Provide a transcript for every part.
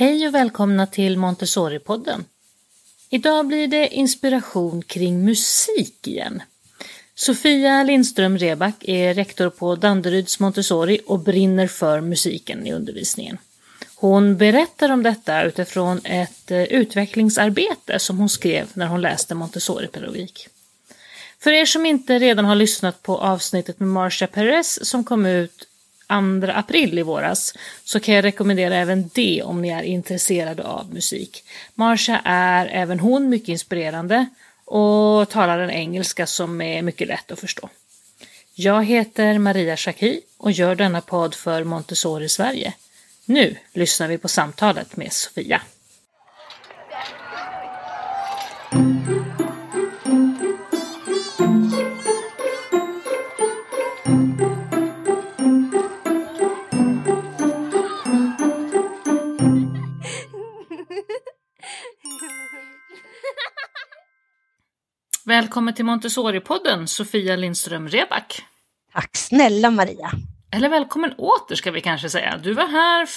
Hej och välkomna till Montessori-podden. Idag blir det inspiration kring musik igen. Sofia Lindström Reback är rektor på Danderyds Montessori och brinner för musiken i undervisningen. Hon berättar om detta utifrån ett eh, utvecklingsarbete som hon skrev när hon läste Montessori-pedagogik. För er som inte redan har lyssnat på avsnittet med Marcia Perez som kom ut 2 april i våras så kan jag rekommendera även det om ni är intresserade av musik. Marsha är även hon mycket inspirerande och talar en engelska som är mycket lätt att förstå. Jag heter Maria Schacki och gör denna podd för Montessori Sverige. Nu lyssnar vi på samtalet med Sofia. Välkommen till Montessori-podden, Sofia Lindström Reback. Tack snälla Maria. Eller välkommen åter ska vi kanske säga. Du var här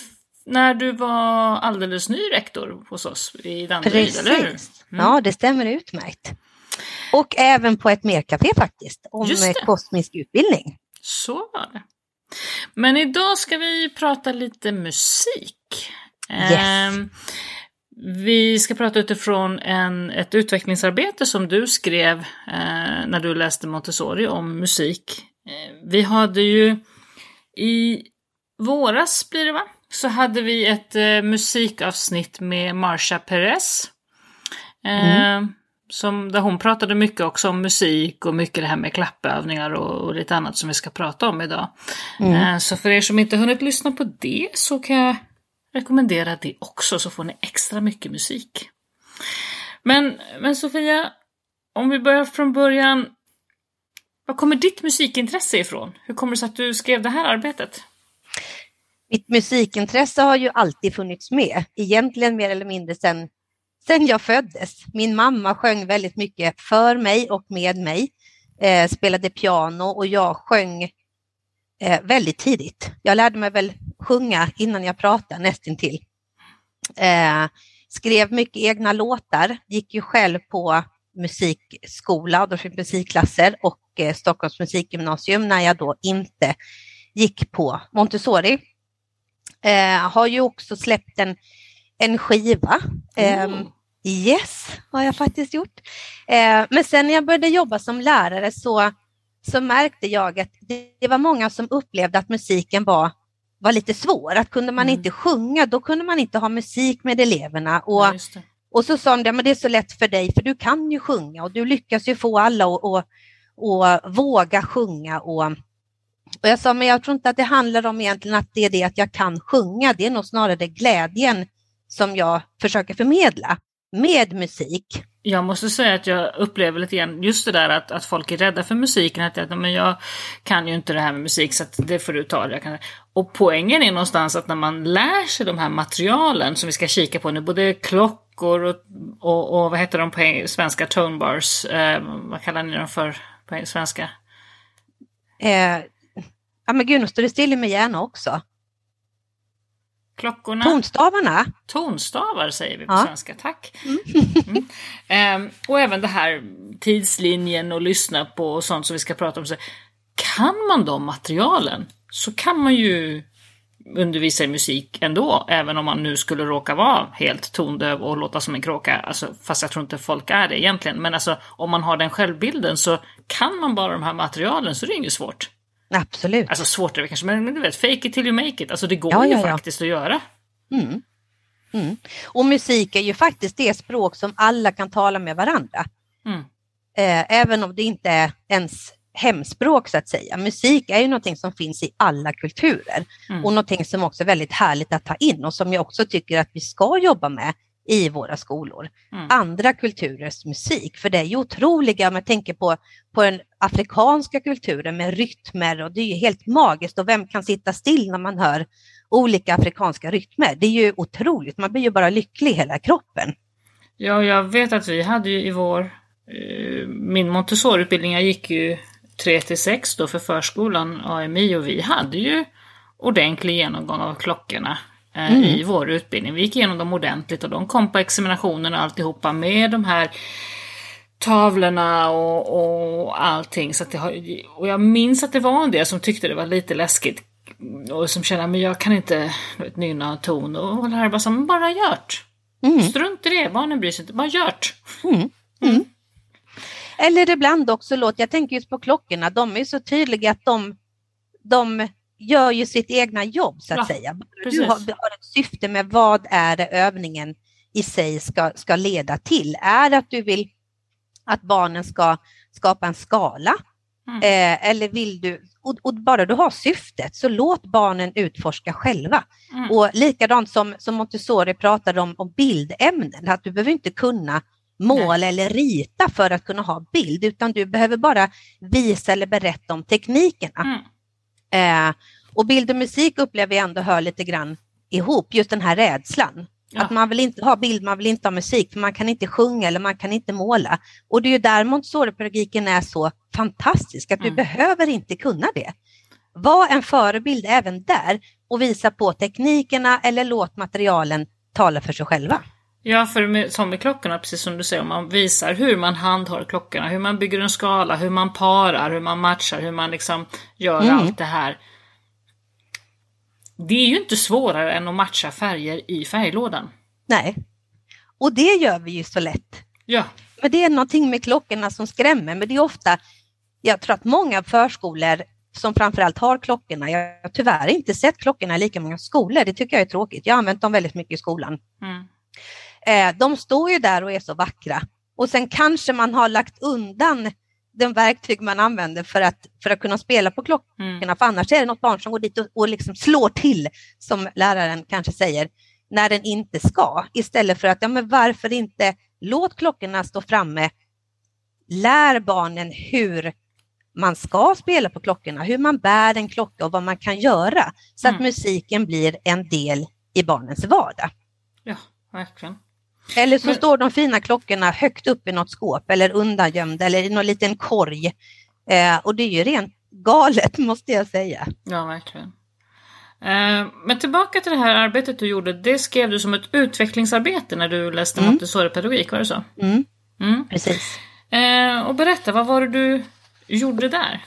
när du var alldeles ny rektor hos oss i Danderyd, eller hur? Mm. Ja, det stämmer utmärkt. Och även på ett mercafé faktiskt, om kosmisk utbildning. Så var det. Men idag ska vi prata lite musik. Yes. Ehm, vi ska prata utifrån en, ett utvecklingsarbete som du skrev eh, när du läste Montessori om musik. Eh, vi hade ju i våras blir det va? Så hade vi ett eh, musikavsnitt med Marsha Perez. Eh, mm. som, där hon pratade mycket också om musik och mycket det här med klappövningar och, och lite annat som vi ska prata om idag. Mm. Eh, så för er som inte hunnit lyssna på det så kan jag rekommendera det också så får ni extra mycket musik. Men, men Sofia, om vi börjar från början. Var kommer ditt musikintresse ifrån? Hur kommer det sig att du skrev det här arbetet? Mitt musikintresse har ju alltid funnits med, egentligen mer eller mindre sedan sen jag föddes. Min mamma sjöng väldigt mycket för mig och med mig, eh, spelade piano och jag sjöng eh, väldigt tidigt. Jag lärde mig väl sjunga innan jag pratade nästintill. Eh, skrev mycket egna låtar, gick ju själv på musikskola, då fick musikklasser och eh, Stockholms musikgymnasium när jag då inte gick på Montessori. Eh, har ju också släppt en, en skiva. Mm. Yes, har jag faktiskt gjort. Eh, men sen när jag började jobba som lärare så så märkte jag att det var många som upplevde att musiken var, var lite svår. Att kunde man mm. inte sjunga, då kunde man inte ha musik med eleverna. Och, ja, och så sa de, men det är så lätt för dig, för du kan ju sjunga och du lyckas ju få alla att och, och våga sjunga. Och, och jag sa, men jag tror inte att det handlar om egentligen att det är det att jag kan sjunga, det är nog snarare glädjen som jag försöker förmedla med musik. Jag måste säga att jag upplever lite grann just det där att, att folk är rädda för musiken. Att, att men jag kan ju inte det här med musik så det får du ta. Det. Kan... Och poängen är någonstans att när man lär sig de här materialen som vi ska kika på nu, både klockor och, och, och vad heter de på svenska, tone bars, eh, vad kallar ni dem för på svenska? Eh, ja men gud, nu står det still i min hjärna också. Klockorna. Tonstavarna. Tonstavar säger vi på ja. svenska, tack. Mm. Mm. Ehm, och även det här tidslinjen och lyssna på och sånt som vi ska prata om. Så kan man de materialen så kan man ju undervisa i musik ändå, även om man nu skulle råka vara helt tondöv och låta som en kråka. Alltså, fast jag tror inte folk är det egentligen. Men alltså, om man har den självbilden så kan man bara de här materialen så det är inget svårt. Absolut. Alltså svårt är det kanske, men du vet, fake it till you make it. Alltså det går ja, ju ja, faktiskt att göra. Mm. Mm. Och musik är ju faktiskt det språk som alla kan tala med varandra. Mm. Eh, även om det inte är ens hemspråk så att säga. Musik är ju någonting som finns i alla kulturer mm. och någonting som också är väldigt härligt att ta in och som jag också tycker att vi ska jobba med i våra skolor. Mm. Andra kulturers musik, för det är ju otroliga, om jag tänker på, på den afrikanska kulturen med rytmer och det är ju helt magiskt och vem kan sitta still när man hör olika afrikanska rytmer? Det är ju otroligt, man blir ju bara lycklig i hela kroppen. Ja, jag vet att vi hade ju i vår, eh, min Montessori-utbildning, jag gick ju 3 till 6 då för förskolan, AMI, och vi hade ju ordentlig genomgång av klockorna mm. i vår utbildning. Vi gick igenom dem ordentligt och de kom på examinationen och alltihopa med de här tavlorna och, och allting. Så att det har, och jag minns att det var en del som tyckte det var lite läskigt och som känner men jag kan inte vet, nynna ton och det här bara som bara gjort. Mm. Strunt i det, barnen bryr sig inte, bara gjort. Mm. Mm. Eller ibland också, låt, jag tänker just på klockorna, de är så tydliga att de, de gör ju sitt egna jobb så att ja, säga. Du har, du har, ett syfte med vad är det övningen i sig ska, ska leda till. Är det att du vill att barnen ska skapa en skala? Mm. Eh, eller vill du, och, och, bara du har syftet så låt barnen utforska själva. Mm. Och likadant som, som Montessori pratade om, om bildämnen, att du behöver inte kunna måla Nej. eller rita för att kunna ha bild, utan du behöver bara visa eller berätta om teknikerna. Mm. Eh, och bild och musik upplever jag ändå hör lite grann ihop, just den här rädslan. Ja. Att man vill inte ha bild, man vill inte ha musik, för man kan inte sjunga eller man kan inte måla. Och det är ju där Montessori-pedagogiken är så fantastisk, att mm. du behöver inte kunna det. Var en förebild även där och visa på teknikerna eller låt materialen tala för sig själva. Ja, för med, som med klockorna, precis som du säger, man visar hur man handhar klockorna, hur man bygger en skala, hur man parar, hur man matchar, hur man liksom gör mm. allt det här. Det är ju inte svårare än att matcha färger i färglådan. Nej, och det gör vi ju så lätt. Ja. Men det är någonting med klockorna som skrämmer, men det är ofta, jag tror att många förskolor som framförallt har klockorna, jag har tyvärr inte sett klockorna i lika många skolor, det tycker jag är tråkigt. Jag har använt dem väldigt mycket i skolan. Mm. Eh, de står ju där och är så vackra och sen kanske man har lagt undan de verktyg man använder för att, för att kunna spela på klockorna, mm. för annars är det något barn som går dit och, och liksom slår till, som läraren kanske säger, när den inte ska, istället för att, ja men varför inte, låt klockorna stå framme, lär barnen hur man ska spela på klockorna, hur man bär en klocka och vad man kan göra, så mm. att musiken blir en del i barnens vardag. Ja, verkligen. Eller så Men... står de fina klockorna högt upp i något skåp eller undangömda eller i någon liten korg. Eh, och det är ju rent galet måste jag säga. Ja, verkligen. Eh, men tillbaka till det här arbetet du gjorde, det skrev du som ett utvecklingsarbete när du läste mm. Montessori-pedagogik, var det så? Mm. Mm. Precis. Eh, och berätta, vad var det du gjorde där?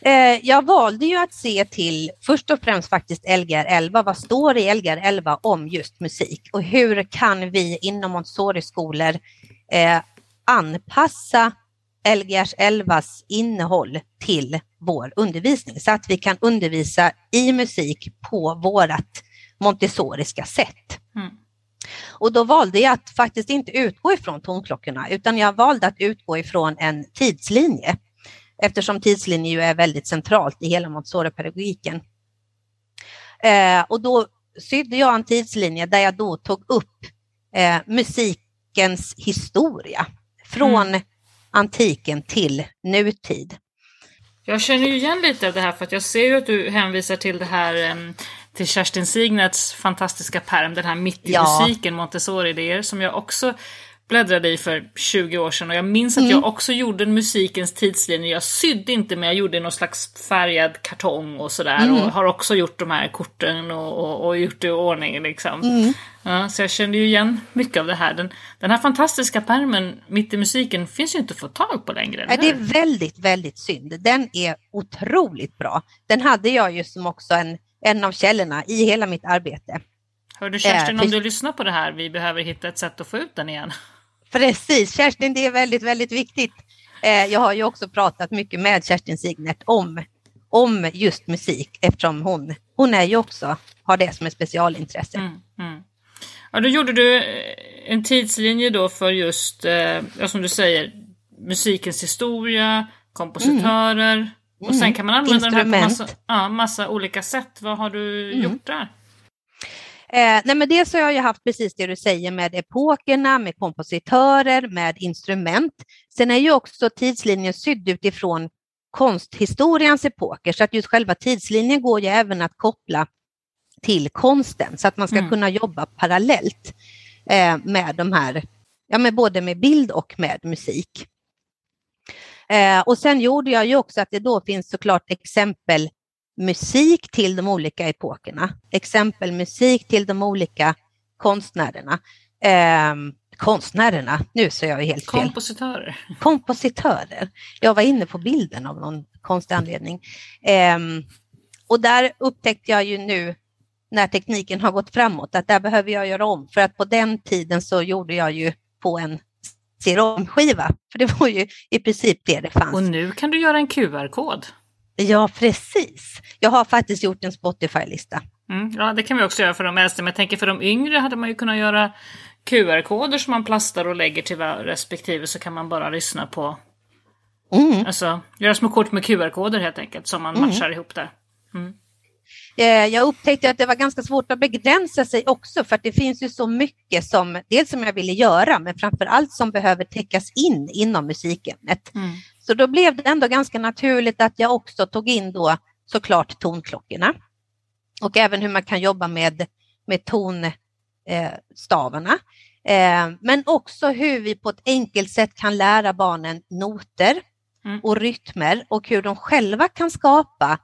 Eh, jag valde ju att se till först och främst faktiskt Lgr 11. Vad står i Lgr 11 om just musik och hur kan vi inom Montessori-skolor eh, anpassa Lgr 11 innehåll till vår undervisning så att vi kan undervisa i musik på vårat montessoriska sätt. Mm. Och då valde jag att faktiskt inte utgå ifrån tonklockorna utan jag valde att utgå ifrån en tidslinje eftersom tidslinje ju är väldigt centralt i hela Montessori-pedagogiken. Eh, och då sydde jag en tidslinje där jag då tog upp eh, musikens historia från mm. antiken till nutid. Jag känner ju igen lite av det här för att jag ser ju att du hänvisar till det här till Kerstin Signets fantastiska perm, den här mitt i ja. musiken Montessori-idéer som jag också bläddrade i för 20 år sedan och jag minns att mm. jag också gjorde en musikens tidslinje. Jag sydde inte men jag gjorde någon slags färgad kartong och sådär mm. och har också gjort de här korten och, och, och gjort det i ordning liksom. Mm. Ja, så jag kände ju igen mycket av det här. Den, den här fantastiska pärmen mitt i musiken finns ju inte att få tag på längre. Ja, det är väldigt, väldigt synd. Den är otroligt bra. Den hade jag ju som också en, en av källorna i hela mitt arbete. Hör du Kerstin, om du lyssnar på det här, vi behöver hitta ett sätt att få ut den igen. Precis, Kerstin, det är väldigt, väldigt viktigt. Eh, jag har ju också pratat mycket med Kerstin Signert om, om just musik eftersom hon, hon är ju också, har det som ett specialintresse. Mm, mm. Ja, då gjorde du eh, en tidslinje då för just, eh, som du säger, musikens historia, kompositörer mm. och sen kan man använda den här på massa, ja, massa olika sätt. Vad har du mm. gjort där? Eh, nej men dels har jag ju haft precis det du säger med epokerna, med kompositörer, med instrument. Sen är ju också tidslinjen sydd utifrån konsthistoriens epoker, så att just själva tidslinjen går ju även att koppla till konsten, så att man ska mm. kunna jobba parallellt eh, med de här, ja med både med bild och med musik. Eh, och sen gjorde jag ju också att det då finns såklart exempel musik till de olika epokerna, exempel musik till de olika konstnärerna. Eh, konstnärerna, nu så jag helt fel. Kompositörer. Kompositörer. Jag var inne på bilden av någon konstig anledning. Eh, och där upptäckte jag ju nu när tekniken har gått framåt att där behöver jag göra om för att på den tiden så gjorde jag ju på en CD-ROM-skiva. För det var ju i princip det det fanns. Och nu kan du göra en QR-kod. Ja, precis. Jag har faktiskt gjort en Spotify-lista. Mm, ja, det kan vi också göra för de äldste, men jag tänker för de yngre hade man ju kunnat göra QR-koder som man plastar och lägger till respektive så kan man bara lyssna på. Mm. Alltså, göra små kort med QR-koder helt enkelt som man mm. matchar ihop där. Mm. Eh, jag upptäckte att det var ganska svårt att begränsa sig också för att det finns ju så mycket som dels som jag ville göra men framför allt som behöver täckas in inom musikämnet. Mm. Så då blev det ändå ganska naturligt att jag också tog in då såklart tonklockorna och även hur man kan jobba med, med tonstavarna. Eh, men också hur vi på ett enkelt sätt kan lära barnen noter mm. och rytmer och hur de själva kan skapa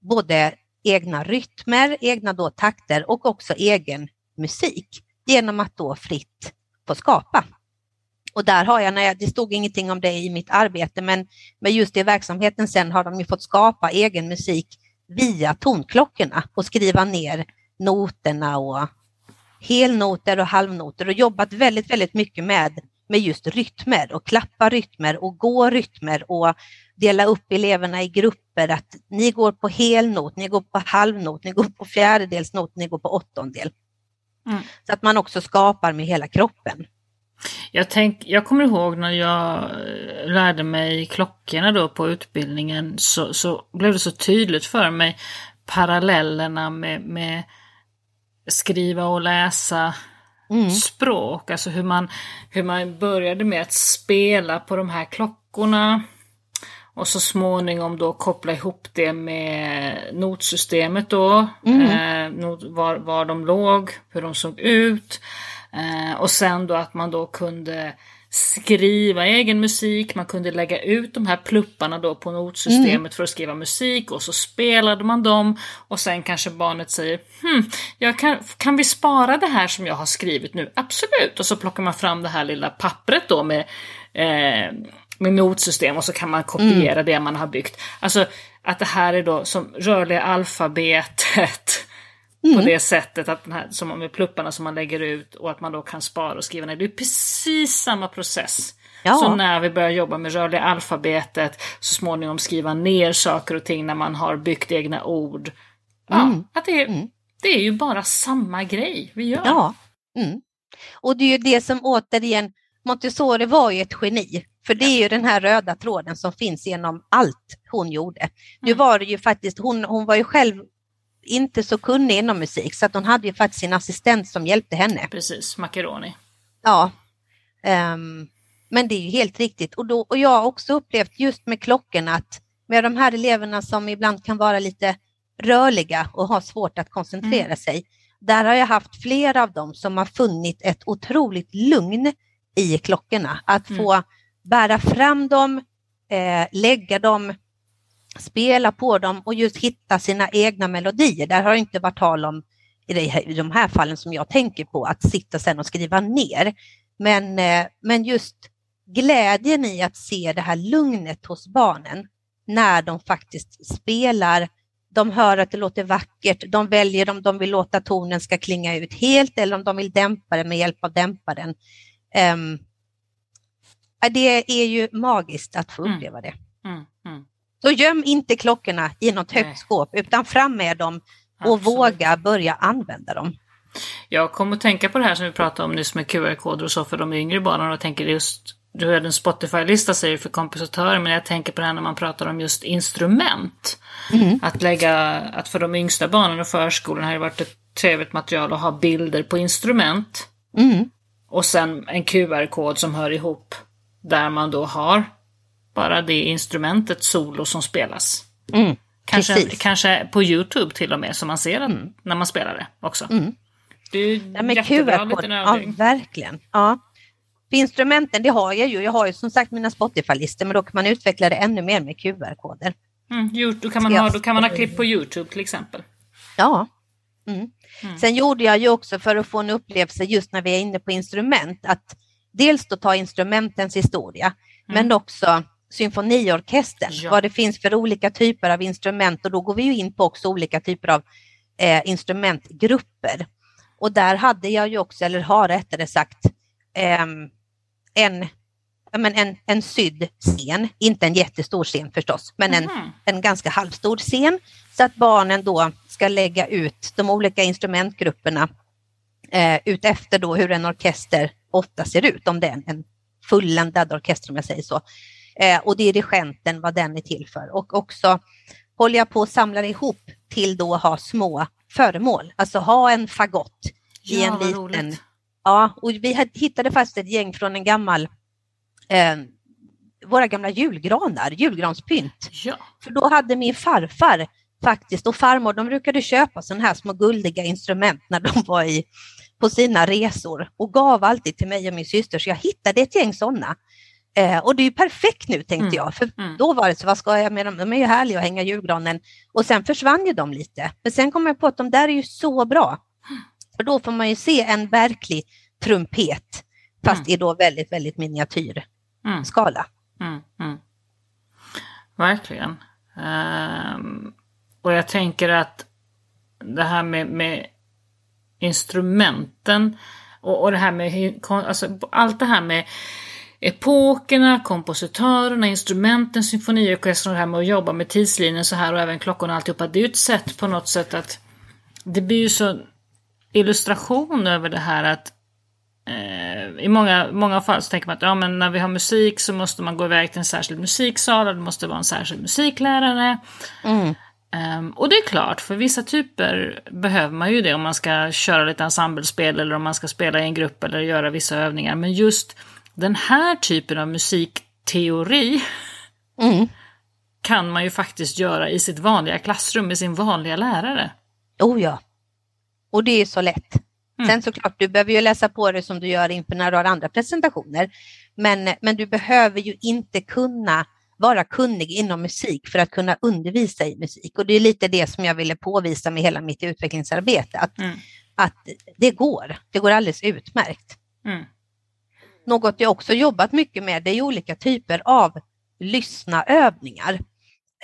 både egna rytmer, egna då takter och också egen musik genom att då fritt få skapa. Och där har jag, när jag, det stod ingenting om det i mitt arbete, men med just i verksamheten sen har de ju fått skapa egen musik via tonklockorna och skriva ner noterna och helnoter och halvnoter och jobbat väldigt, väldigt mycket med, med just rytmer och klappa rytmer och gå rytmer och dela upp eleverna i grupper att ni går på helnot, ni går på halvnot, ni går på fjärdedelsnot, ni går på åttondel. Mm. Så att man också skapar med hela kroppen. Jag, tänk, jag kommer ihåg när jag lärde mig klockorna då på utbildningen så, så blev det så tydligt för mig parallellerna med, med skriva och läsa mm. språk. Alltså hur man, hur man började med att spela på de här klockorna. Och så småningom då koppla ihop det med notsystemet då. Mm. Eh, var, var de låg, hur de såg ut. Eh, och sen då att man då kunde skriva egen musik, man kunde lägga ut de här plupparna då på notsystemet mm. för att skriva musik och så spelade man dem och sen kanske barnet säger hm, jag kan, kan vi spara det här som jag har skrivit nu? Absolut! Och så plockar man fram det här lilla pappret då med, eh, med notsystem och så kan man kopiera mm. det man har byggt. Alltså att det här är då som rörliga alfabetet Mm. På det sättet, att den här, som med plupparna som man lägger ut och att man då kan spara och skriva ner. Det är precis samma process. Ja. Så när vi börjar jobba med rörliga alfabetet, så småningom skriva ner saker och ting när man har byggt egna ord. Ja, mm. att det, är, mm. det är ju bara samma grej vi gör. Ja. Mm. Och det är ju det som återigen, Montessori var ju ett geni. För det är ju den här röda tråden som finns genom allt hon gjorde. Nu mm. var det ju faktiskt, hon, hon var ju själv inte så kunnig inom musik så att hon hade ju faktiskt sin assistent som hjälpte henne. Precis, Macaroni. Ja. Um, men det är ju helt riktigt och, då, och jag har också upplevt just med klockorna att med de här eleverna som ibland kan vara lite rörliga och har svårt att koncentrera mm. sig. Där har jag haft flera av dem som har funnit ett otroligt lugn i klockorna. Att mm. få bära fram dem, eh, lägga dem spela på dem och just hitta sina egna melodier. Där har det inte varit tal om i de här fallen som jag tänker på att sitta sen och skriva ner. Men, eh, men just glädjen i att se det här lugnet hos barnen när de faktiskt spelar. De hör att det låter vackert, de väljer om de vill låta tonen ska klinga ut helt eller om de vill dämpa den med hjälp av dämparen. Um, det är ju magiskt att få mm. uppleva det. Mm. Mm. Så göm inte klockorna i något högt Nej. skåp utan fram med dem och Absolut. våga börja använda dem. Jag kommer att tänka på det här som vi pratade om nyss med QR-koder och så för de yngre barnen och tänker just du har en Spotify-lista säger för kompositörer, men jag tänker på det här när man pratar om just instrument. Mm. Att lägga, att för de yngsta barnen och förskolan har det varit ett trevligt material att ha bilder på instrument. Mm. Och sen en QR-kod som hör ihop där man då har bara det instrumentet solo som spelas. Mm, kanske, kanske på Youtube till och med, så man ser mm. när man spelar det också. Mm. Det är ja, men jättebra liten Ja, verkligen. Ja. För instrumenten, det har jag ju. Jag har ju som sagt mina Spotify-listor, men då kan man utveckla det ännu mer med QR-koder. Mm, då, kan man ha, då kan man ha klipp på Youtube till exempel. Ja. Mm. Mm. Sen gjorde jag ju också för att få en upplevelse just när vi är inne på instrument, att dels då ta instrumentens historia, mm. men också symfoniorkestern, ja. vad det finns för olika typer av instrument och då går vi ju in på också olika typer av eh, instrumentgrupper. Och där hade jag ju också, eller har rättare sagt, eh, en, men en, en sydd scen, inte en jättestor scen förstås, men en, mm. en ganska halvstor scen, så att barnen då ska lägga ut de olika instrumentgrupperna eh, utefter då hur en orkester ofta ser ut, om det är en fulländad orkester om jag säger så. Eh, och dirigenten, vad den är till för. Och också håller jag på att samla ihop till då att ha små föremål, alltså ha en fagott ja, i en liten... Roligt. Ja, och vi hittade fast ett gäng från en gammal eh, våra gamla julgranar, julgranspynt. Ja. För då hade min farfar faktiskt och farmor, de brukade köpa sådana här små guldiga instrument när de var i, på sina resor och gav alltid till mig och min syster, så jag hittade ett gäng sådana. Eh, och det är ju perfekt nu tänkte mm. jag, för mm. då var det så, vad ska jag med dem? De är ju härliga att hänga julgranen. Och sen försvann ju de lite. Men sen kom jag på att de där är ju så bra. För då får man ju se en verklig trumpet, fast mm. i då väldigt, väldigt miniatyr mm. skala. Mm, mm. Verkligen. Um, och jag tänker att det här med, med instrumenten och, och det här med alltså, allt det här med epokerna, kompositörerna, instrumenten, symfoniorkestern och det här med att jobba med tidslinjen så här och även klockorna och alltihopa. Det är ju ett sätt på något sätt att det blir ju så illustration över det här att eh, i många, många fall så tänker man att ja, men när vi har musik så måste man gå iväg till en särskild musiksal och det måste vara en särskild musiklärare. Mm. Um, och det är klart, för vissa typer behöver man ju det om man ska köra lite ensemblespel eller om man ska spela i en grupp eller göra vissa övningar. Men just den här typen av musikteori mm. kan man ju faktiskt göra i sitt vanliga klassrum med sin vanliga lärare. Oh ja. Och det är så lätt. Mm. Sen såklart, du behöver ju läsa på det som du gör inför när du har andra presentationer. Men, men du behöver ju inte kunna vara kunnig inom musik för att kunna undervisa i musik. Och det är lite det som jag ville påvisa med hela mitt utvecklingsarbete, att, mm. att det går. Det går alldeles utmärkt. Mm. Något jag också jobbat mycket med det är olika typer av lyssnaövningar.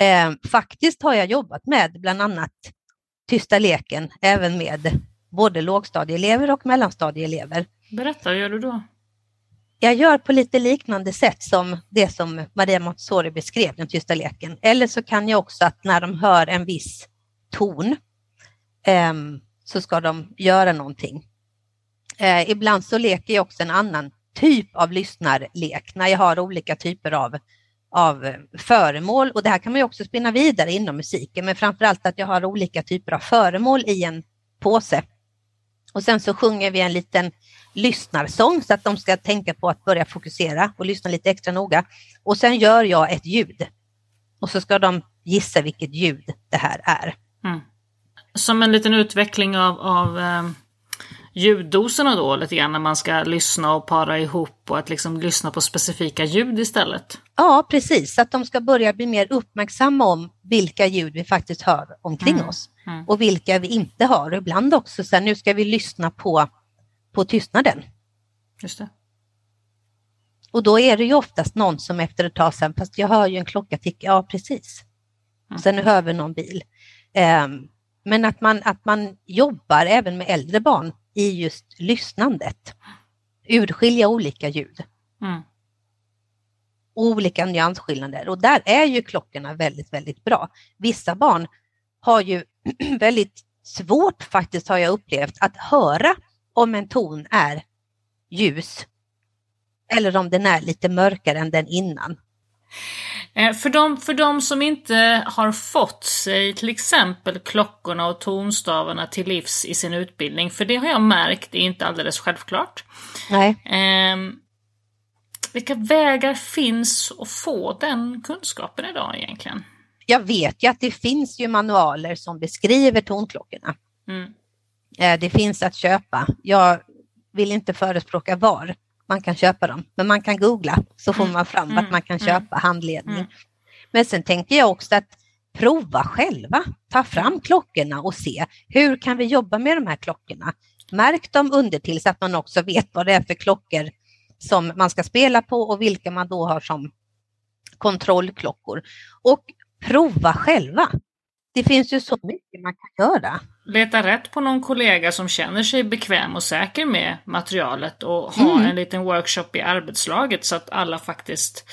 Eh, faktiskt har jag jobbat med bland annat Tysta leken även med både lågstadieelever och mellanstadieelever. Berätta, hur gör du då? Jag gör på lite liknande sätt som det som Maria Montessori beskrev, den tysta leken. Eller så kan jag också att när de hör en viss ton eh, så ska de göra någonting. Eh, ibland så leker jag också en annan typ av lyssnarlek när jag har olika typer av, av föremål och det här kan man ju också spinna vidare inom musiken men framförallt att jag har olika typer av föremål i en påse. Och sen så sjunger vi en liten lyssnarsång så att de ska tänka på att börja fokusera och lyssna lite extra noga. Och sen gör jag ett ljud och så ska de gissa vilket ljud det här är. Mm. Som en liten utveckling av, av eh, ljuddoserna då lite grann när man ska lyssna och para ihop och att liksom lyssna på specifika ljud istället. Ja, precis, att de ska börja bli mer uppmärksamma om vilka ljud vi faktiskt hör omkring mm. oss mm. och vilka vi inte hör. Och ibland också så här, nu ska vi lyssna på, på tystnaden. Just det. Och då är det ju oftast någon som efter ett tag sen, fast jag hör ju en klocka ticka, ja precis. Mm. Sen hör vi någon bil. Um, men att man, att man jobbar även med äldre barn i just lyssnandet. Urskilja olika ljud. Mm. Olika nyansskillnader och där är ju klockorna väldigt, väldigt bra. Vissa barn har ju väldigt svårt faktiskt har jag upplevt att höra om en ton är ljus eller om den är lite mörkare än den innan. Eh, för de, för de som inte har fått sig till exempel klockorna och tonstavarna till livs i sin utbildning, för det har jag märkt är inte alldeles självklart. Nej. Eh, vilka vägar finns att få den kunskapen idag egentligen? Jag vet ju att det finns ju manualer som beskriver tonklockorna. Mm. Eh, det finns att köpa. Jag vill inte förespråka var, man kan köpa dem. Men man kan googla så får mm. man fram vart mm. man kan mm. köpa handledning. Men sen tänker jag också att prova själva. Ta fram klockorna och se hur kan vi jobba med de här klockorna. Märk dem undertill så att man också vet vad det är för klockor som man ska spela på och vilka man då har som kontrollklockor. Och prova själva. Det finns ju så mycket man kan göra. Leta rätt på någon kollega som känner sig bekväm och säker med materialet och ha mm. en liten workshop i arbetslaget så att alla faktiskt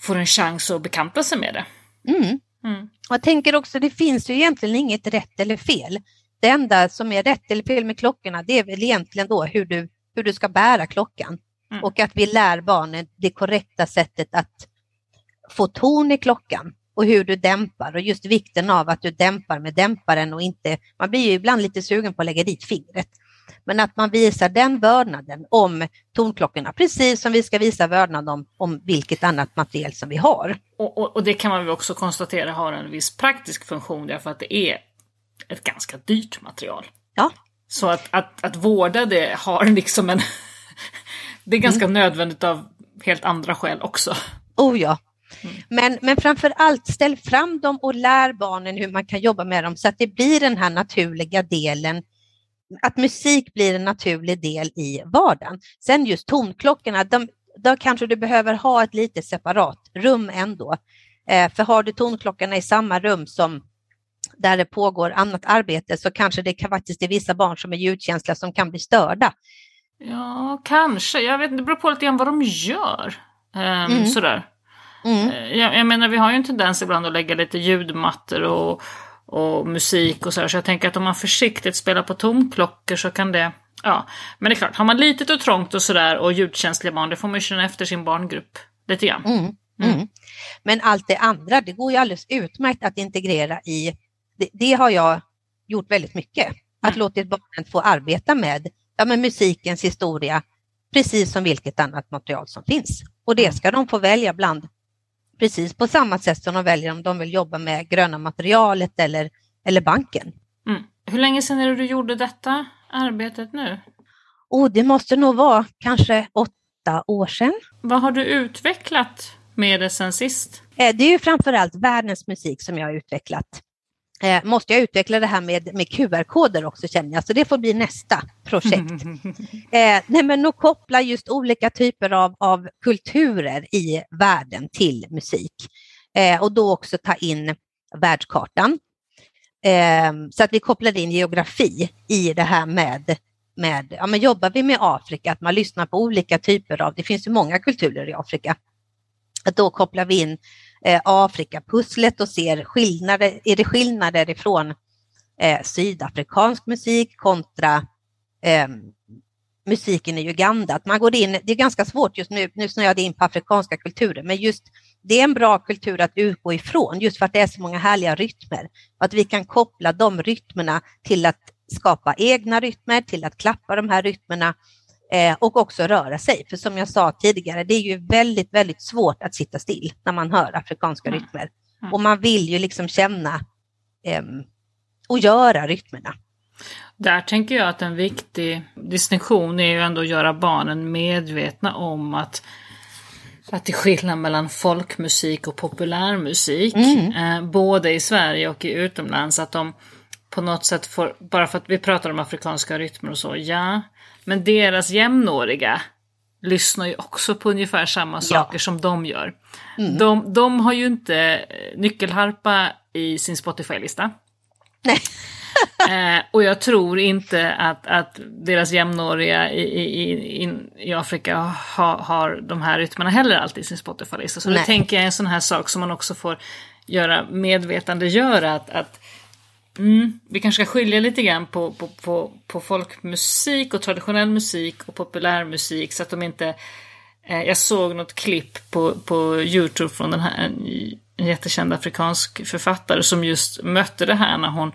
får en chans att bekanta sig med det. Mm. Mm. Jag tänker också, det finns ju egentligen inget rätt eller fel. Det enda som är rätt eller fel med klockorna, det är väl egentligen då hur du, hur du ska bära klockan. Mm. Och att vi lär barnen det korrekta sättet att få ton i klockan och hur du dämpar och just vikten av att du dämpar med dämparen och inte, man blir ju ibland lite sugen på att lägga dit fingret. Men att man visar den vördnaden om tonklockorna, precis som vi ska visa vördnad om, om vilket annat material som vi har. Och, och, och det kan man väl också konstatera har en viss praktisk funktion därför att det är ett ganska dyrt material. Ja. Så att, att, att vårda det har liksom en... det är ganska mm. nödvändigt av helt andra skäl också. Oh ja, Mm. Men, men framför allt ställ fram dem och lär barnen hur man kan jobba med dem så att det blir den här naturliga delen att musik blir en naturlig del i vardagen. Sen just tonklockorna, de, då kanske du behöver ha ett lite separat rum ändå. Eh, för har du tonklockorna i samma rum som där det pågår annat arbete så kanske det kan faktiskt är vissa barn som är ljudkänsliga som kan bli störda. Ja, kanske. Jag vet det beror på lite grann vad de gör. Um, mm. Sådär. Mm. Eh, jag, jag, menar, vi har ju en tendens ibland att lägga lite ljudmattor och, och musik och så här, så jag tänker att om man försiktigt spelar på tomklockor så kan det Ja, men det är klart, har man litet och trångt och sådär och ljudkänsliga barn, det får man ju känna efter sin barngrupp lite grann. Mm, mm. Mm. Men allt det andra, det går ju alldeles utmärkt att integrera i, det, det har jag gjort väldigt mycket. Att mm. låta barnen få arbeta med, ja, med musikens historia, precis som vilket annat material som finns. Och det mm. ska de få välja bland precis på samma sätt som de väljer om de vill jobba med gröna materialet eller, eller banken. Mm. Hur länge sedan är det du gjorde detta arbetet nu? Oh, det måste nog vara kanske åtta år sedan. Vad har du utvecklat med det sen sist? Eh, det är ju framförallt världens musik som jag har utvecklat eh, måste jag utveckla det här med, med QR-koder också känner jag, så det får bli nästa projekt. eh, nej, men att koppla just olika typer av, av kulturer i världen till musik eh, och då också ta in världskartan. Eh, så att vi kopplar in geografi i det här med med, ja men jobbar vi med Afrika, att man lyssnar på olika typer av, det finns ju många kulturer i Afrika, att då kopplar vi in eh, Afrikapusslet och ser skillnader, är det skillnader ifrån eh, sydafrikansk musik kontra eh, musiken i Uganda. Att man går in, det är ganska svårt just nu, nu snöade jag in på afrikanska kulturer, men just det är en bra kultur att utgå ifrån just för att det är så många härliga rytmer. Att vi kan koppla de rytmerna till att skapa egna rytmer, till att klappa de här rytmerna eh, och också röra sig. För som jag sa tidigare, det är ju väldigt, väldigt svårt att sitta still när man hör afrikanska mm. rytmer. Mm. Och man vill ju liksom känna eh, och göra rytmerna. Där tänker jag att en viktig distinktion är ju ändå att göra barnen medvetna om att att det är skillnad mellan folkmusik och populärmusik. Mm. Eh, både i Sverige och i utomlands. Att de på något sätt får, bara för att vi pratar om afrikanska rytmer och så, ja. Men deras jämnåriga lyssnar ju också på ungefär samma saker ja. som de gör. Mm. De, de har ju inte eh, nyckelharpa i sin Spotify-lista. Nej. eh, och jag tror inte att, att deras jämnåriga i, i, i, i Afrika ha, har de här rytmerna heller alltid i sin Spotify-lista. Så Nej. det tänker jag en sån här sak som man också får göra medvetandegöra att, att Mm, vi kanske ska skilja lite grann på, på, på, på folkmusik och traditionell musik och populärmusik så att de inte... Eh, jag såg något klipp på, på Youtube från den här en jättekänd afrikansk författare som just mötte det här när hon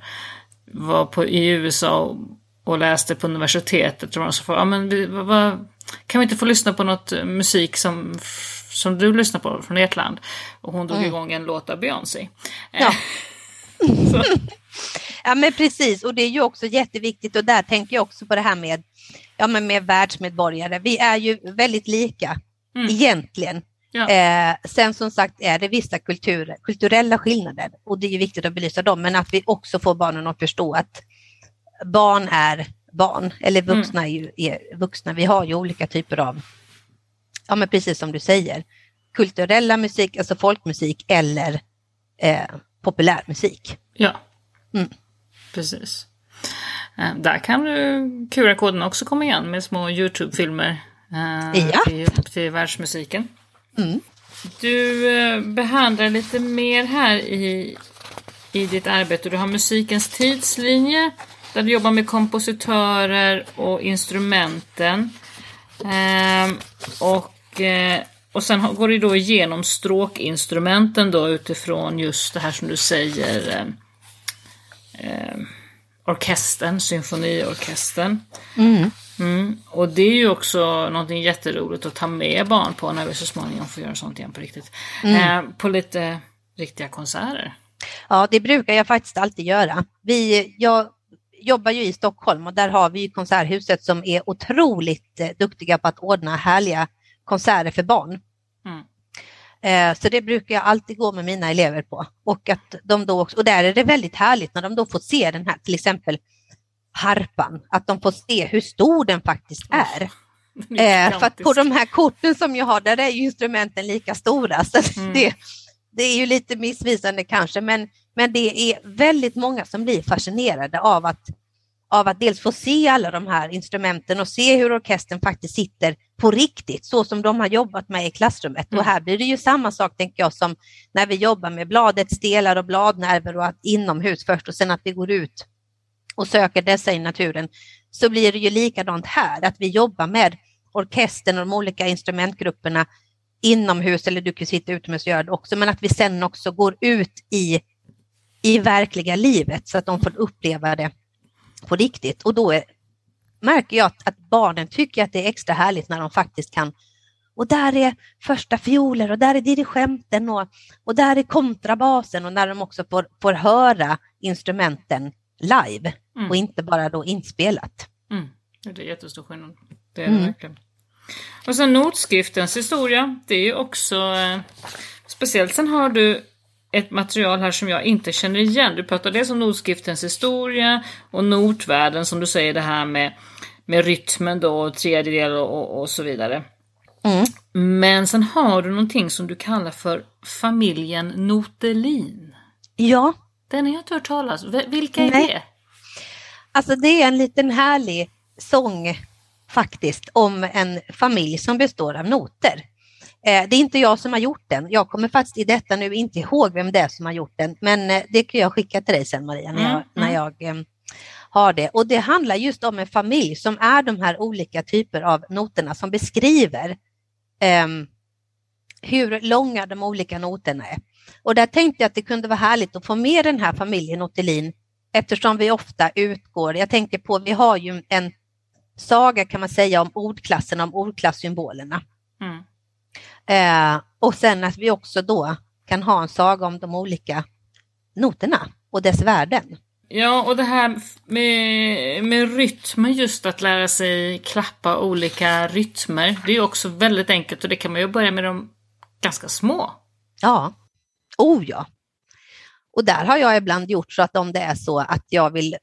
var på, i USA och, och läste på universitetet. Och så ja, men vi, vad, kan vi inte få lyssna på något musik som, som du lyssnar på från ert land? Och hon drog mm. igång en låt av Beyoncé. Ja. ja men precis och det är ju också jätteviktigt och där tänker jag också på det här med, ja, men med världsmedborgare. Vi är ju väldigt lika mm. egentligen. Ja. Eh, sen som sagt är det vissa kulturer, kulturella skillnader och det är viktigt att belysa dem, men att vi också får barnen att förstå att barn är barn, eller mm. vuxna är ju är vuxna. Vi har ju olika typer av, ja men precis som du säger, kulturella musik, alltså folkmusik eller eh, populärmusik. Ja, mm. precis. Eh, där kan du QR-koden också komma igen med små YouTube-filmer eh, ja. till, till världsmusiken. Mm. Du eh, behandlar lite mer här i, i ditt arbete. Du har musikens tidslinje där du jobbar med kompositörer och instrumenten. Eh, och, eh, och sen går du då igenom stråkinstrumenten då utifrån just det här som du säger eh, orkestern, symfoniorkestern. Mm. Mm. Och det är ju också någonting jätteroligt att ta med barn på när vi så småningom får göra sånt igen på riktigt. Mm. Eh, på lite riktiga konserter. Ja, det brukar jag faktiskt alltid göra. Vi, jag jobbar ju i Stockholm och där har vi Konserthuset som är otroligt eh, duktiga på att ordna härliga konserter för barn. Eh, så det brukar jag alltid gå med mina elever på. Och, att de då också, och där är det väldigt härligt när de då får se den här, till exempel harpan, att de får se hur stor den faktiskt är. Eh, för att på de här korten som jag har, där är instrumenten lika stora. Så mm. det, det är ju lite missvisande kanske, men, men det är väldigt många som blir fascinerade av att, av att dels få se alla de här instrumenten och se hur orkestern faktiskt sitter på riktigt, så som de har jobbat med i klassrummet. Mm. Och här blir det ju samma sak, tänker jag, som när vi jobbar med bladets delar och bladnerver och att inomhus först och sen att vi går ut och söker dessa i naturen, så blir det ju likadant här, att vi jobbar med orkestern och de olika instrumentgrupperna inomhus, eller du kan sitta utomhus och göra det också, men att vi sen också går ut i, i verkliga livet så att de får uppleva det på riktigt. Och då är, märker jag att, att barnen tycker att det är extra härligt när de faktiskt kan och där är första fioler och där är dirigenten och, och där är kontrabasen och när de också får, får höra instrumenten live mm. och inte bara då inspelat. Mm. Det är jättestor skillnad. Det är det mm. verkligen. Och sen notskriftens historia, det är ju också eh, speciellt. Sen har du ett material här som jag inte känner igen. Du pratar dels om notskriftens historia och notvärden som du säger det här med, med rytmen då, tredjedel och, och, och så vidare. Mm. Men sen har du någonting som du kallar för familjen Notelin. Ja. Den har jag inte hört talas Vilka är Nej. det? Alltså det är en liten härlig sång faktiskt om en familj som består av noter. Eh, det är inte jag som har gjort den. Jag kommer faktiskt i detta nu inte ihåg vem det är som har gjort den, men eh, det kan jag skicka till dig sen Maria när jag, mm. när mm. jag eh, har det. Och det handlar just om en familj som är de här olika typer av noterna som beskriver eh, hur långa de olika noterna är. Och där tänkte jag att det kunde vara härligt att få med den här familjen Otelin eftersom vi ofta utgår, jag tänker på, vi har ju en saga kan man säga om ordklassen, om ordklassymbolerna. Mm. Eh, och sen att vi också då kan ha en saga om de olika noterna och dess värden. Ja, och det här med, med rytmen, just att lära sig klappa olika rytmer, det är också väldigt enkelt och det kan man ju börja med de ganska små. Ja, oh ja. Och där har jag ibland gjort så att om det är så att jag vill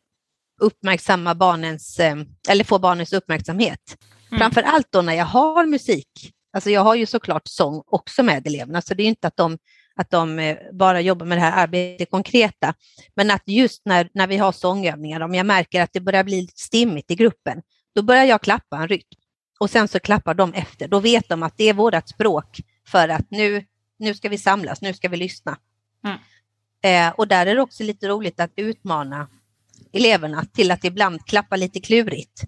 uppmärksamma barnens, eh, eller få barnens uppmärksamhet. Mm. Framför allt då när jag har musik. Alltså jag har ju såklart sång också med eleverna, så det är inte att de, att de eh, bara jobbar med det här arbetet konkreta. Men att just när, när vi har sångövningar, om jag märker att det börjar bli lite stimmigt i gruppen, då börjar jag klappa en rytm. Och sen så klappar de efter. Då vet de att det är vårt språk för att nu, nu ska vi samlas, nu ska vi lyssna. Mm. Eh, och där är det också lite roligt att utmana eleverna till att ibland klappa lite klurigt.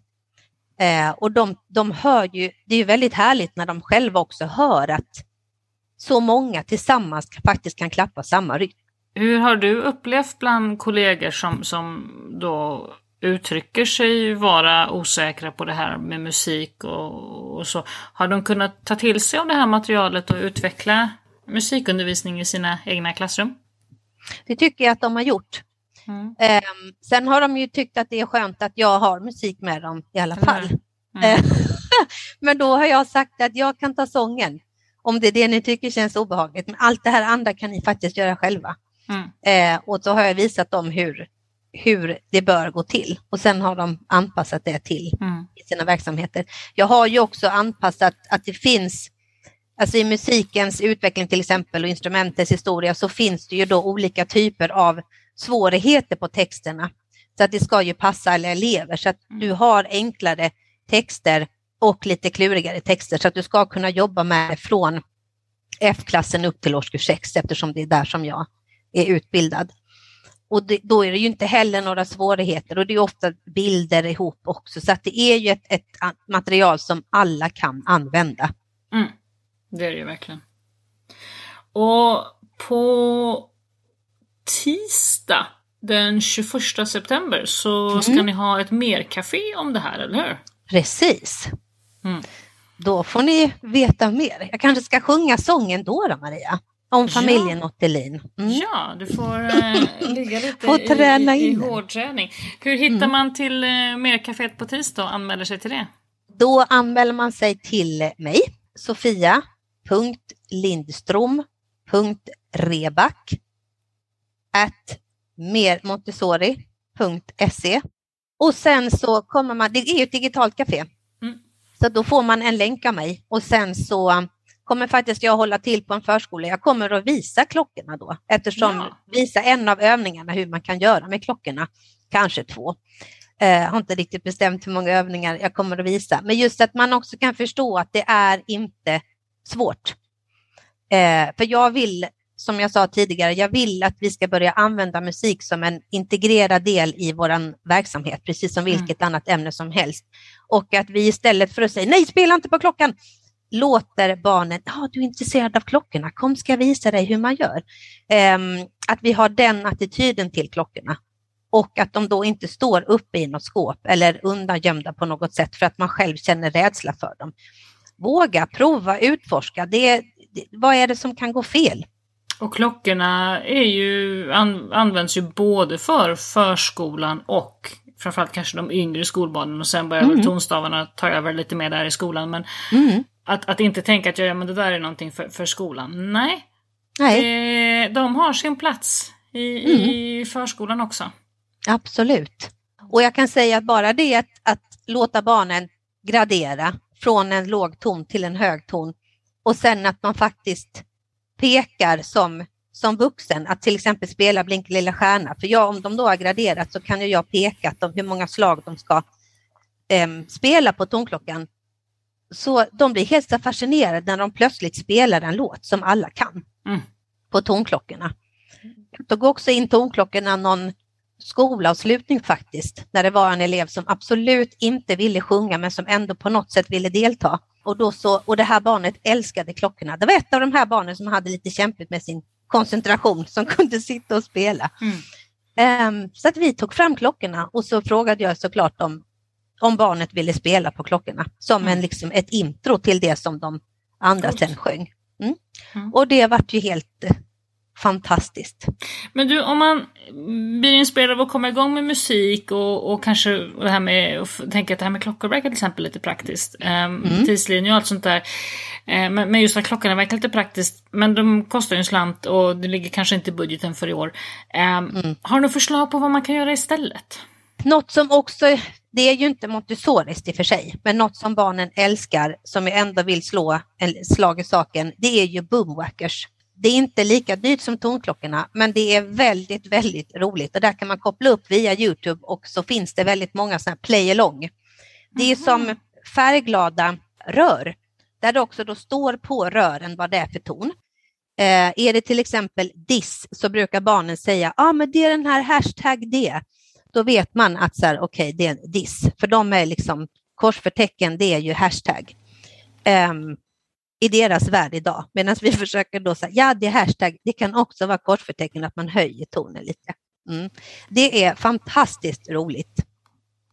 Eh, och de, de hör ju, det är ju väldigt härligt när de själva också hör att så många tillsammans faktiskt kan klappa samma rytm. Hur har du upplevt bland kollegor som, som då uttrycker sig vara osäkra på det här med musik och, och, så. Har de kunnat ta till sig av det här materialet och utveckla musikundervisning i sina egna klassrum? Det tycker jag att de har gjort. Mm. Eh, sen har de ju tyckt att det är skönt att jag har musik med dem i alla fall. Mm. Mm. Men då har jag sagt att jag kan ta sången om det är det ni tycker känns obehagligt. Men allt det här andra kan ni faktiskt göra själva. Mm. Eh, och så har jag visat dem hur, hur det bör gå till och sen har de anpassat det till Mm. i sina verksamheter. Jag har ju också anpassat att det finns, alltså i musikens utveckling till exempel och instrumentets historia så finns det ju då olika typer av svårigheter på texterna. Så att det ska ju passa alla elever så att du har enklare texter och lite klurigare texter så att du ska kunna jobba med det från F-klassen upp till årskurs 6 eftersom det är där som jag är utbildad. Och det, då är det ju inte heller några svårigheter och det är ofta bilder ihop också så att det är ju ett, ett material som alla kan använda. Mm. Det är det ju verkligen. Och på tisdag den 21 september så ska Mm. ni ha ett mercafé om det här, eller hur? Precis. Mm. Då får ni veta mer. Jag kanske ska sjunga sången då, då Maria? Om Ja. familjen Ottelin. Mm. Ja, du får eh, ligga lite Får träna i, i, i hårdträning. Hur hittar Mm. man till eh, mercaféet på tisdag och anmäler sig till det? Då anmäler man sig till mig, sofia.lindstrom.reback at mermontessori.se och sen så kommer man, det är ju ett digitalt café, Mm. så då får man en länk av mig och sen så kommer faktiskt jag hålla till på en förskola. Jag kommer att visa klockorna då eftersom Ja. visa en av övningarna hur man kan göra med klockorna, kanske två. Eh, Jag har inte riktigt bestämt hur många övningar jag kommer att visa, men just att man också kan förstå att det är inte svårt. Eh, för jag vill, som jag sa tidigare, jag vill att vi ska börja använda musik som en integrerad del i vår verksamhet, precis som Mm. vilket annat ämne som helst. Och att vi istället för att säga nej, spela inte på klockan, låter barnen, ja du är intresserad av klockorna, kom ska jag visa dig hur man gör. Ehm, att vi har den attityden till klockorna och att de då inte står uppe i något skåp eller undangömda på något sätt för att man själv känner rädsla för dem. Våga, prova, utforska. Det, det, vad är det som kan gå fel? Och klockorna är ju, an, används ju både för förskolan och framförallt kanske de yngre skolbarnen och sen börjar Mm. tonstavarna ta över lite mer där i skolan. Men Mm. att, att inte tänka att ja, men det där är någonting för, för skolan. Nej, Nej, eh, de har sin plats i, i förskolan också. absolut. Och jag kan säga att bara det att, att låta barnen gradera från en låg ton till en hög ton och sen att man faktiskt pekar som, som vuxen att till exempel spela Blink lilla stjärna. För jag, om de då har graderat så kan ju jag peka att de, hur många slag de ska em, spela på tonklockan. Så de blir helt så fascinerade när de plötsligt spelar en låt som alla kan Mm. på tonklockorna. Jag tog också in tonklockorna någon skolavslutning faktiskt, när det var en elev som absolut inte ville sjunga men som ändå på något sätt ville delta. Och, då så, och det här barnet älskade klockorna. Det var ett av de här barnen som hade lite kämpigt med sin koncentration som kunde sitta och spela. Mm. Ehm, så att vi tog fram klockorna och så frågade jag såklart om, om barnet ville spela på klockorna som en, Mm. liksom, ett intro till det som de andra sen sjöng. Mm. Mm. Och det vart ju helt eh, fantastiskt. Men du, om man blir inspirerad av att komma igång med musik och, och kanske det här med att tänka att det här med klockor verkar till exempel lite praktiskt. Um, Mm. Tidslinje och allt sånt där. Eh, men, just att klockorna verkar lite praktiskt. Men de kostar ju en slant och det ligger kanske inte i budgeten för i år. Ehm, Mm. Har du några förslag på vad man kan göra istället? Något som också, det är ju inte Montessoriskt i och för sig, men något som barnen älskar som jag ändå vill slå en slag i saken, det är ju boomwackers. Det är inte lika dyrt som tonklockorna, men det är väldigt, väldigt roligt och där kan man koppla upp via Youtube och så finns det väldigt många sådana här play along. Det är Mhm. som färgglada rör där det också då står på rören vad det är för ton. Eh, är det till exempel diss så brukar barnen säga, ja ah, men det är den här hashtag det. Då vet man att så här, okej, det är en diss, för de är liksom korsförtecken, det är ju hashtag. Ehm, i deras värld idag, medan vi försöker då säga, ja det är hashtag, det kan också vara korsförtecken att man höjer tonen lite. Mm. Det är fantastiskt roligt.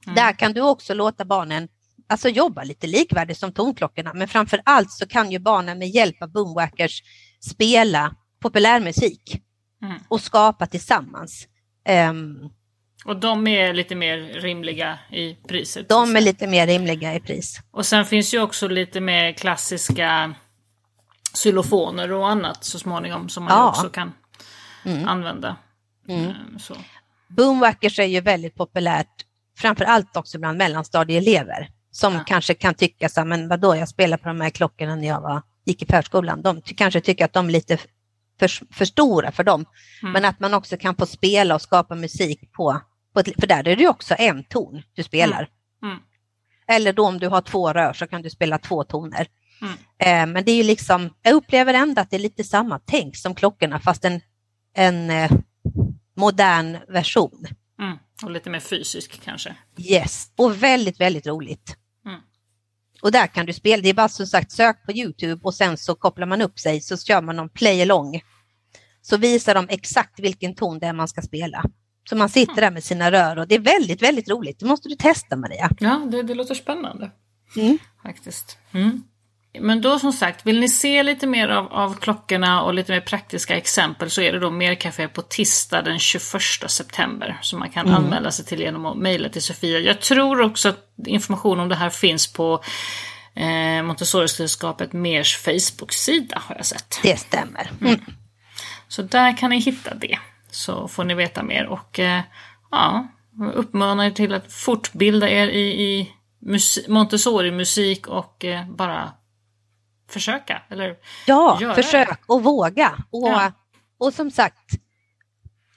Mm. Där kan du också låta barnen alltså jobba lite likvärdigt som tonklockorna, men framför allt så kan ju barnen med hjälp av boomwackers spela populärmusik Mm. och skapa tillsammans. Ehm, Och de är lite mer rimliga i priset. de är lite mer rimliga i pris. Och sen finns ju också lite mer klassiska xylofoner och annat så småningom som man Ja. också kan använda. Mm. Eh, Så. Boomwhackers är ju väldigt populärt, framför allt också bland mellanstadieelever som Ja. kanske kan tycka så men vadå, jag spelade på de här klockorna när jag var, gick i förskolan. De ty- kanske tycker att de är lite för, för stora för dem. Mm. Men att man också kan få spela och skapa musik på ett, för där är det också en ton du spelar. Mm. Eller då om du har två rör så kan du spela två toner. Mm. Eh, men det är ju liksom, jag upplever ändå att det är lite samma tänk som klockorna fast en, en eh, modern version. Mm. Och lite mer fysisk kanske. Yes, och väldigt, väldigt roligt. Mm. Och där kan du spela, det är bara som sagt sök på Youtube och sen så kopplar man upp sig så kör man någon play along. Så visar de exakt vilken ton det är man ska spela. Så man sitter där med sina rör och det är väldigt, väldigt roligt. Det måste du testa Maria. Ja, det, det låter spännande. Mm. Faktiskt. Mm. Men då som sagt, vill ni se lite mer av, av klockorna och lite mer praktiska exempel så är det då Mercafé på tisdag den 21 september. Som man kan anmäla sig till genom att mejla till Sofia. Jag tror också att information om det här finns på eh, Montessori-sällskapet Mers Facebook-sida har jag sett. Det stämmer. Mm. Så där kan ni hitta det. Så får ni veta mer. Och eh, ja, uppmanar er till att fortbilda er i, i musi- Montessori-musik och eh, bara försöka. Eller Ja, försök och våga. Och, Ja. och som sagt,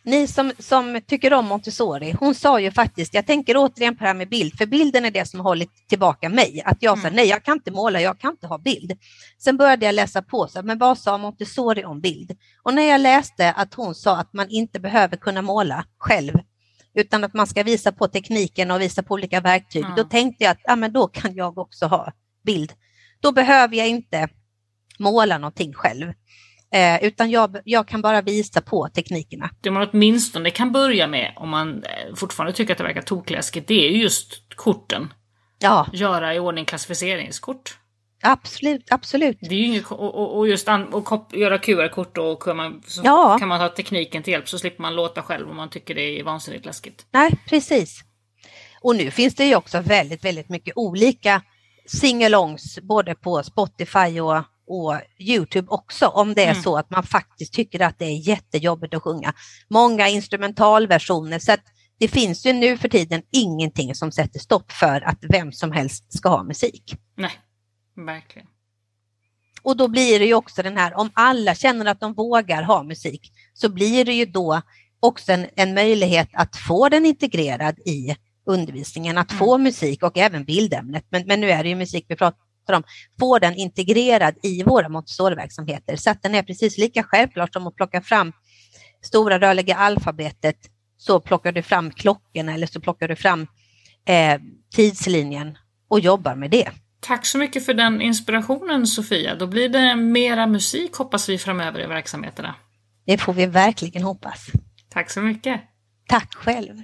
ni som, som tycker om Montessori, hon sa ju faktiskt, jag tänker återigen på det här med bild, för bilden är det som har hållit tillbaka mig. Att jag sa, Mm. nej jag kan inte måla, jag kan inte ha bild. Sen började jag läsa på, så, men vad sa Montessori om bild? Och när jag läste att hon sa att man inte behöver kunna måla själv, utan att man ska visa på tekniken och visa på olika verktyg, Ja. då tänkte jag att ja, men då kan jag också ha bild. Då behöver jag inte måla någonting själv. Eh, utan jag, jag kan bara visa på teknikerna. det man åtminstone kan börja med om man eh, fortfarande tycker att det verkar tokläskigt, det är ju just korten. Ja, Göra i ordning klassificeringskort. absolut, absolut. Det är ju inget, och, och, och just an, och kop, göra QR-kort och kan man, så Ja. kan man ta tekniken till hjälp så slipper man låta själv om man tycker det är vansinnigt läskigt. Nej, precis. Och nu finns det ju också väldigt, väldigt mycket olika singalongs både på Spotify och, och Youtube också om det är Mm. så att man faktiskt tycker att det är jättejobbigt att sjunga. Många instrumentalversioner så att det finns ju nu för tiden ingenting som sätter stopp för att vem som helst ska ha musik. Nej, verkligen. Och då blir det ju också den här, om alla känner att de vågar ha musik, så blir det ju då också en, en möjlighet att få den integrerad i undervisningen, att få musik och även bildämnet. Men, men nu är det ju musik vi pratar om, få den integrerad i våra Montessori-verksamheter så att den är precis lika självklart som att plocka fram stora rörliga alfabetet, så plockar du fram klockorna eller så plockar du fram eh, tidslinjen och jobbar med det. Tack så mycket för den inspirationen Sofia. Då blir det mera musik hoppas vi framöver i verksamheterna. Det får vi verkligen hoppas. Tack så mycket. Tack själv.